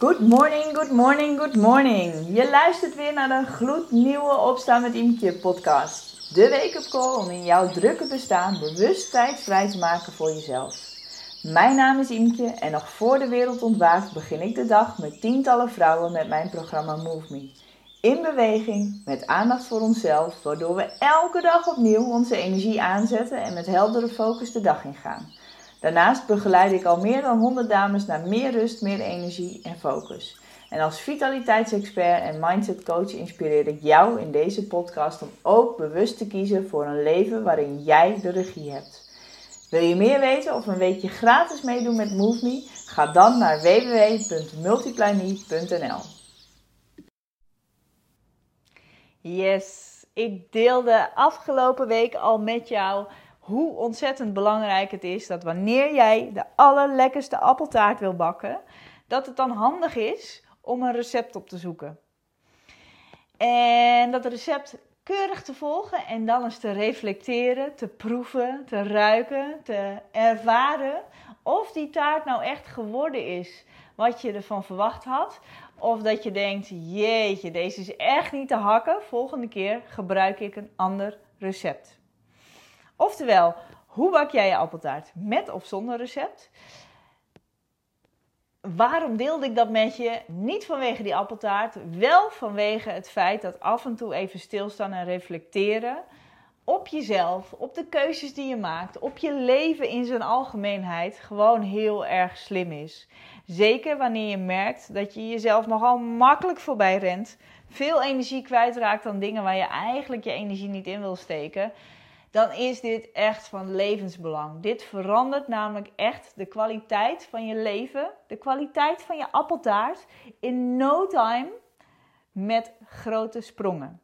Good morning, good morning, good morning. Je luistert weer naar de gloednieuwe Opstaan met Imke podcast. De wake-up call om in jouw drukke bestaan bewust tijd vrij te maken voor jezelf. Mijn naam is Imke en nog voor de wereld ontwaakt begin ik de dag met tientallen vrouwen met mijn programma Move Me. In beweging, met aandacht voor onszelf, waardoor we elke dag opnieuw onze energie aanzetten en met heldere focus de dag ingaan. Daarnaast begeleid ik al meer dan 100 dames naar meer rust, meer energie en focus. En als vitaliteitsexpert en mindset coach inspireer ik jou in deze podcast om ook bewust te kiezen voor een leven waarin jij de regie hebt. Wil je meer weten of een weekje gratis meedoen met Move Me? Ga dan naar www.multiplyme.nl. Yes, ik deelde afgelopen week al met jou hoe ontzettend belangrijk het is dat wanneer jij de allerlekkerste appeltaart wil bakken, dat het dan handig is om een recept op te zoeken. En dat recept keurig te volgen en dan eens te reflecteren, te proeven, te ruiken, te ervaren of die taart nou echt geworden is wat je ervan verwacht had. Of dat je denkt, jeetje, deze is echt niet te hakken. Volgende keer gebruik ik een ander recept. Oftewel, hoe bak jij je appeltaart? Met of zonder recept? Waarom deelde ik dat met je? Niet vanwege die appeltaart, wel vanwege het feit dat af en toe even stilstaan en reflecteren op jezelf, op de keuzes die je maakt, op je leven in zijn algemeenheid gewoon heel erg slim is. Zeker wanneer je merkt dat je jezelf nogal makkelijk voorbij rent, veel energie kwijtraakt aan dingen waar je eigenlijk je energie niet in wil steken dan is dit echt van levensbelang. Dit verandert namelijk echt de kwaliteit van je leven, de kwaliteit van je appeltaart in no time met grote sprongen.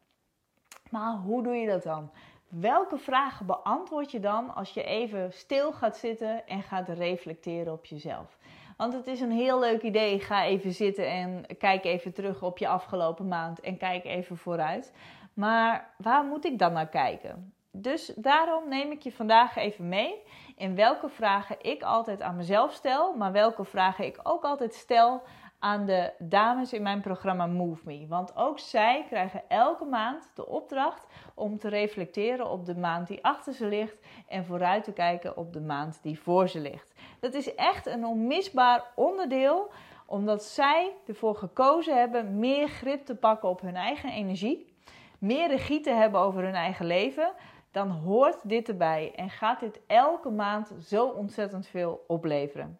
Maar hoe doe je dat dan? Welke vragen beantwoord je dan als je even stil gaat zitten en gaat reflecteren op jezelf? Want het is een heel leuk idee. Ga even zitten en kijk even terug op je afgelopen maand en kijk even vooruit. Maar waar moet ik dan naar kijken? Dus daarom neem ik je vandaag even mee in welke vragen ik altijd aan mezelf stel, maar welke vragen ik ook altijd stel aan de dames in mijn programma Move Me. Want ook zij krijgen elke maand de opdracht om te reflecteren op de maand die achter ze ligt en vooruit te kijken op de maand die voor ze ligt. Dat is echt een onmisbaar onderdeel omdat zij ervoor gekozen hebben meer grip te pakken op hun eigen energie, meer regie te hebben over hun eigen leven, dan hoort dit erbij en gaat dit elke maand zo ontzettend veel opleveren.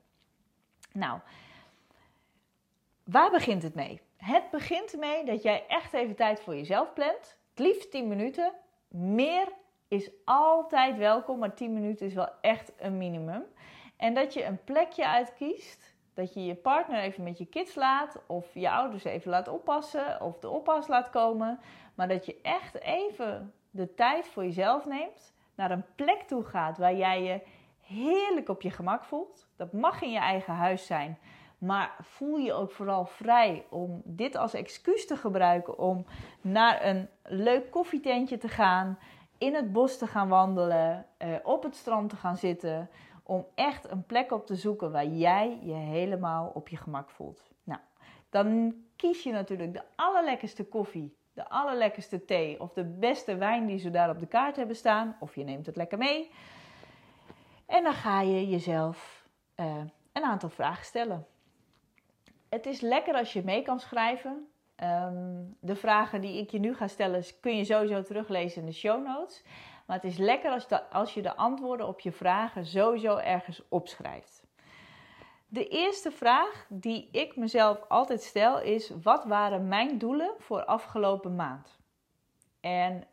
Nou, waar begint het mee? Het begint ermee dat jij echt even tijd voor jezelf plant. Het liefst 10 minuten. Meer is altijd welkom, maar 10 minuten is wel echt een minimum. En dat je een plekje uitkiest. Dat je je partner even met je kids laat, of je ouders even laat oppassen, of de oppas laat komen. Maar dat je echt even de tijd voor jezelf neemt, naar een plek toe gaat waar jij je heerlijk op je gemak voelt. Dat mag in je eigen huis zijn, maar voel je ook vooral vrij om dit als excuus te gebruiken om naar een leuk koffietentje te gaan, in het bos te gaan wandelen, eh, op het strand te gaan zitten, om echt een plek op te zoeken waar jij je helemaal op je gemak voelt. Nou, dan kies je natuurlijk de allerlekkerste koffie de allerlekkerste thee of de beste wijn die ze daar op de kaart hebben staan. Of je neemt het lekker mee. En dan ga je jezelf uh, een aantal vragen stellen. Het is lekker als je mee kan schrijven. Um, de vragen die ik je nu ga stellen kun je sowieso teruglezen in de show notes. Maar het is lekker als, de, als je de antwoorden op je vragen sowieso ergens opschrijft. De eerste vraag die ik mezelf altijd stel is: wat waren mijn doelen voor afgelopen maand? En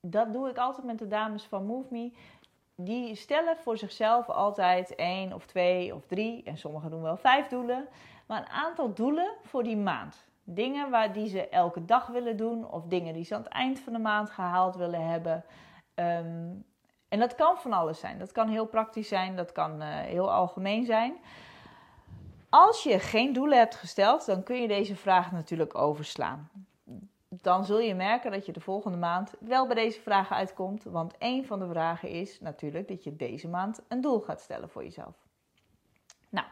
dat doe ik altijd met de dames van Move Me. Die stellen voor zichzelf altijd één of twee of drie, en sommigen doen wel vijf doelen, maar een aantal doelen voor die maand. Dingen waar die ze elke dag willen doen, of dingen die ze aan het eind van de maand gehaald willen hebben. Ehm, en dat kan van alles zijn. Dat kan heel praktisch zijn, dat kan uh, heel algemeen zijn. Als je geen doelen hebt gesteld, dan kun je deze vraag natuurlijk overslaan. Dan zul je merken dat je de volgende maand wel bij deze vragen uitkomt. Want een van de vragen is natuurlijk dat je deze maand een doel gaat stellen voor jezelf. Nou,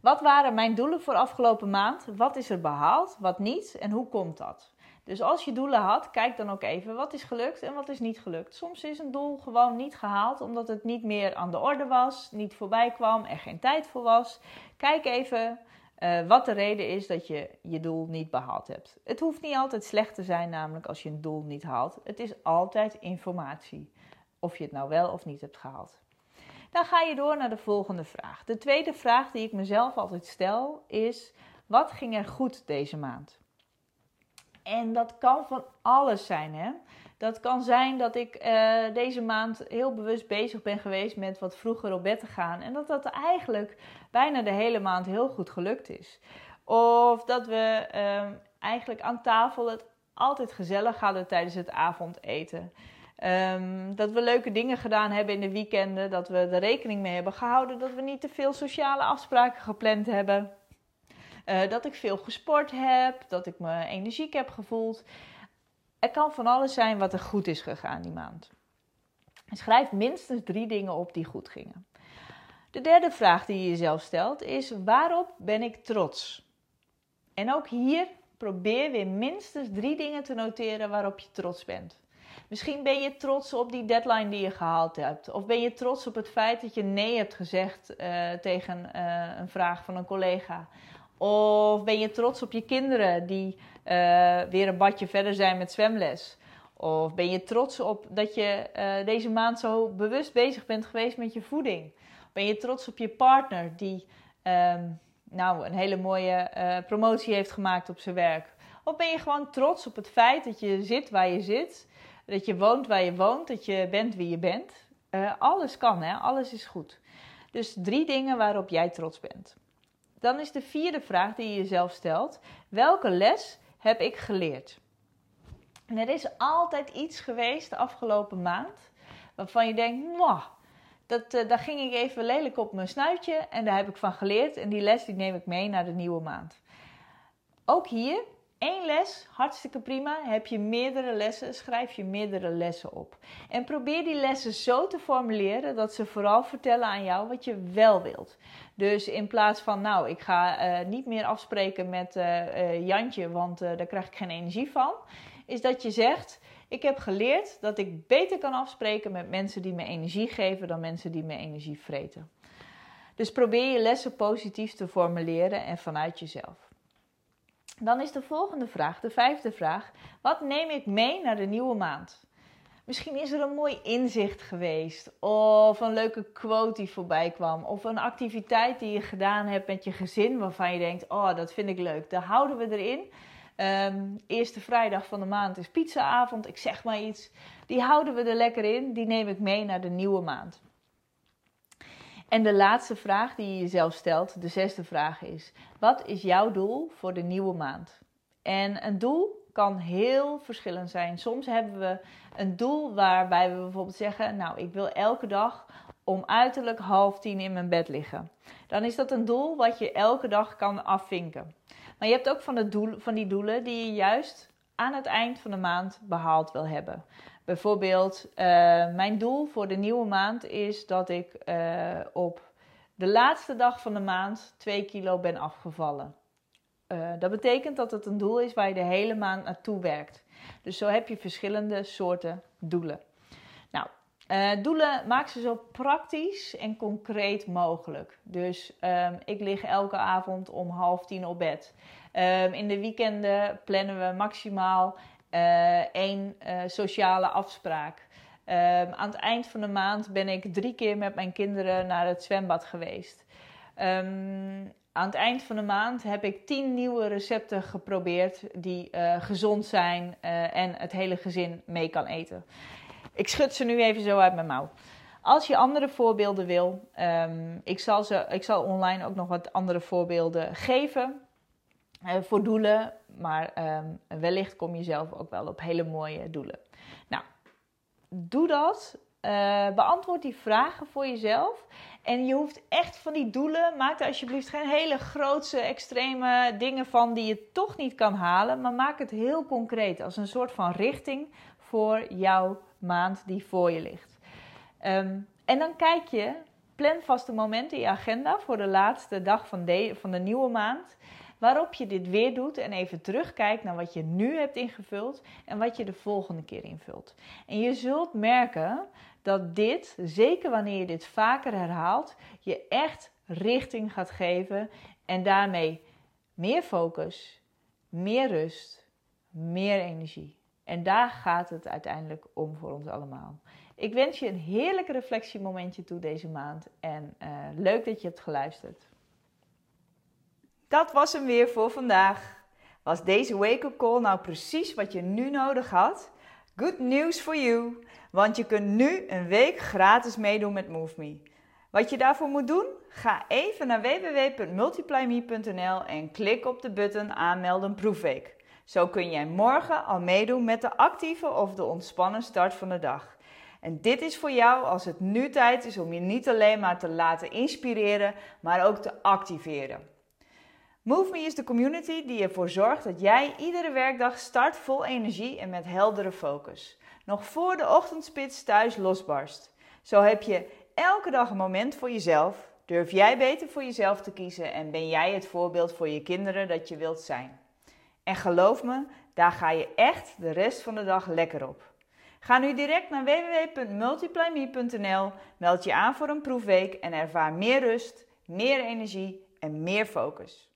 Wat waren mijn doelen voor afgelopen maand? Wat is er behaald? Wat niet? En hoe komt dat? Dus als je doelen had, kijk dan ook even wat is gelukt en wat is niet gelukt. Soms is een doel gewoon niet gehaald omdat het niet meer aan de orde was, niet voorbij kwam, er geen tijd voor was. Kijk even uh, wat de reden is dat je je doel niet behaald hebt. Het hoeft niet altijd slecht te zijn, namelijk als je een doel niet haalt. Het is altijd informatie of je het nou wel of niet hebt gehaald. Dan ga je door naar de volgende vraag. De tweede vraag die ik mezelf altijd stel is: wat ging er goed deze maand? En dat kan van alles zijn. Hè? Dat kan zijn dat ik uh, deze maand heel bewust bezig ben geweest met wat vroeger op bed te gaan. En dat dat eigenlijk bijna de hele maand heel goed gelukt is. Of dat we uh, eigenlijk aan tafel het altijd gezellig hadden tijdens het avondeten. Um, dat we leuke dingen gedaan hebben in de weekenden. Dat we er rekening mee hebben gehouden. Dat we niet te veel sociale afspraken gepland hebben. Uh, dat ik veel gesport heb. Dat ik me energiek heb gevoeld. Er kan van alles zijn wat er goed is gegaan die maand. Schrijf minstens drie dingen op die goed gingen. De derde vraag die je jezelf stelt is: waarop ben ik trots? En ook hier probeer weer minstens drie dingen te noteren waarop je trots bent. Misschien ben je trots op die deadline die je gehaald hebt. Of ben je trots op het feit dat je nee hebt gezegd uh, tegen uh, een vraag van een collega. Of ben je trots op je kinderen die uh, weer een badje verder zijn met zwemles? Of ben je trots op dat je uh, deze maand zo bewust bezig bent geweest met je voeding? Ben je trots op je partner die um, nou, een hele mooie uh, promotie heeft gemaakt op zijn werk? Of ben je gewoon trots op het feit dat je zit waar je zit, dat je woont waar je woont, dat je bent wie je bent? alles kan, hè? alles is goed. Dus drie dingen waarop jij trots bent. Dan is de vierde vraag die je jezelf stelt: welke les heb ik geleerd? En er is altijd iets geweest de afgelopen maand waarvan je denkt: Mwah, dat, uh, daar ging ik even lelijk op mijn snuitje en daar heb ik van geleerd. En die les die neem ik mee naar de nieuwe maand. Ook hier Eén les, hartstikke prima. Heb je meerdere lessen, schrijf je meerdere lessen op. En probeer die lessen zo te formuleren dat ze vooral vertellen aan jou wat je wel wilt. Dus in plaats van, nou, ik ga uh, niet meer afspreken met uh, uh, Jantje, want daar krijg ik geen energie van. Is dat je zegt, ik heb geleerd dat ik beter kan afspreken met mensen die me energie geven dan mensen die me energie vreten. Dus probeer je lessen positief te formuleren en vanuit jezelf. Dan is de volgende vraag, de vijfde vraag: wat neem ik mee naar de nieuwe maand? Misschien is er een mooi inzicht geweest, of een leuke quote die voorbij kwam, of een activiteit die je gedaan hebt met je gezin waarvan je denkt: Oh, dat vind ik leuk. Daar houden we erin. Um, eerste vrijdag van de maand is pizzaavond, ik zeg maar iets. Die houden we er lekker in, die neem ik mee naar de nieuwe maand. En de laatste vraag die je jezelf stelt, de zesde vraag is: wat is jouw doel voor de nieuwe maand? En een doel kan heel verschillend zijn. Soms hebben we een doel waarbij we bijvoorbeeld zeggen: Nou, ik wil elke dag om uiterlijk half tien in mijn bed liggen. Dan is dat een doel wat je elke dag kan afvinken. Maar je hebt ook van, doel, van die doelen die je juist aan het eind van de maand behaald wil hebben. Bijvoorbeeld, uh, mijn doel voor de nieuwe maand is dat ik uh, op de laatste dag van de maand 2 kilo ben afgevallen. Uh, dat betekent dat het een doel is waar je de hele maand naartoe werkt. Dus zo heb je verschillende soorten doelen. Nou, doelen maak ze zo praktisch en concreet mogelijk. Dus um, ik lig elke avond om half tien op bed. Um, in de weekenden plannen we maximaal één uh, sociale afspraak. Um, aan het eind van de maand ben ik drie keer met mijn kinderen naar het zwembad geweest. Um, aan het eind van de maand heb ik tien nieuwe recepten geprobeerd die uh, gezond zijn en het hele gezin mee kan eten. Ik schud ze nu even zo uit mijn mouw. Als je andere voorbeelden wil, um, ik, zal ze, ik zal online ook nog wat andere voorbeelden geven voor doelen. Maar um, wellicht kom je zelf ook wel op hele mooie doelen. Nou, doe dat. Uh, beantwoord die vragen voor jezelf. En je hoeft echt van die doelen, maak er alsjeblieft geen hele grootse, extreme dingen van die je toch niet kan halen. Maar maak het heel concreet, als een soort van richting voor jouw maand die voor je ligt. Um, en dan kijk je Plan vaste momenten in je agenda voor de laatste dag van de, van de nieuwe maand. Waarop je dit weer doet en even terugkijkt naar wat je nu hebt ingevuld en wat je de volgende keer invult. En je zult merken dat dit, zeker wanneer je dit vaker herhaalt, je echt richting gaat geven en daarmee meer focus, meer rust, meer energie. En daar gaat het uiteindelijk om voor ons allemaal. Ik wens je een heerlijk reflectiemomentje toe deze maand en uh, leuk dat je hebt geluisterd. Dat was hem weer voor vandaag. Was deze wake-up call nou precies wat je nu nodig had? Good news for you, want je kunt nu een week gratis meedoen met MoveMe. Wat je daarvoor moet doen? Ga even naar www.multiplyme.nl en klik op de button aanmelden proefweek. Zo kun jij morgen al meedoen met de actieve of de ontspannen start van de dag. En dit is voor jou als het nu tijd is om je niet alleen maar te laten inspireren, maar ook te activeren. MoveMe is de community die ervoor zorgt dat jij iedere werkdag start vol energie en met heldere focus. Nog voor de ochtendspits thuis losbarst. Zo heb je elke dag een moment voor jezelf. Durf jij beter voor jezelf te kiezen en ben jij het voorbeeld voor je kinderen dat je wilt zijn. En geloof me, daar ga je echt de rest van de dag lekker op. Ga nu direct naar www.multiplyme.nl, meld je aan voor een proefweek en ervaar meer rust, meer energie en meer focus.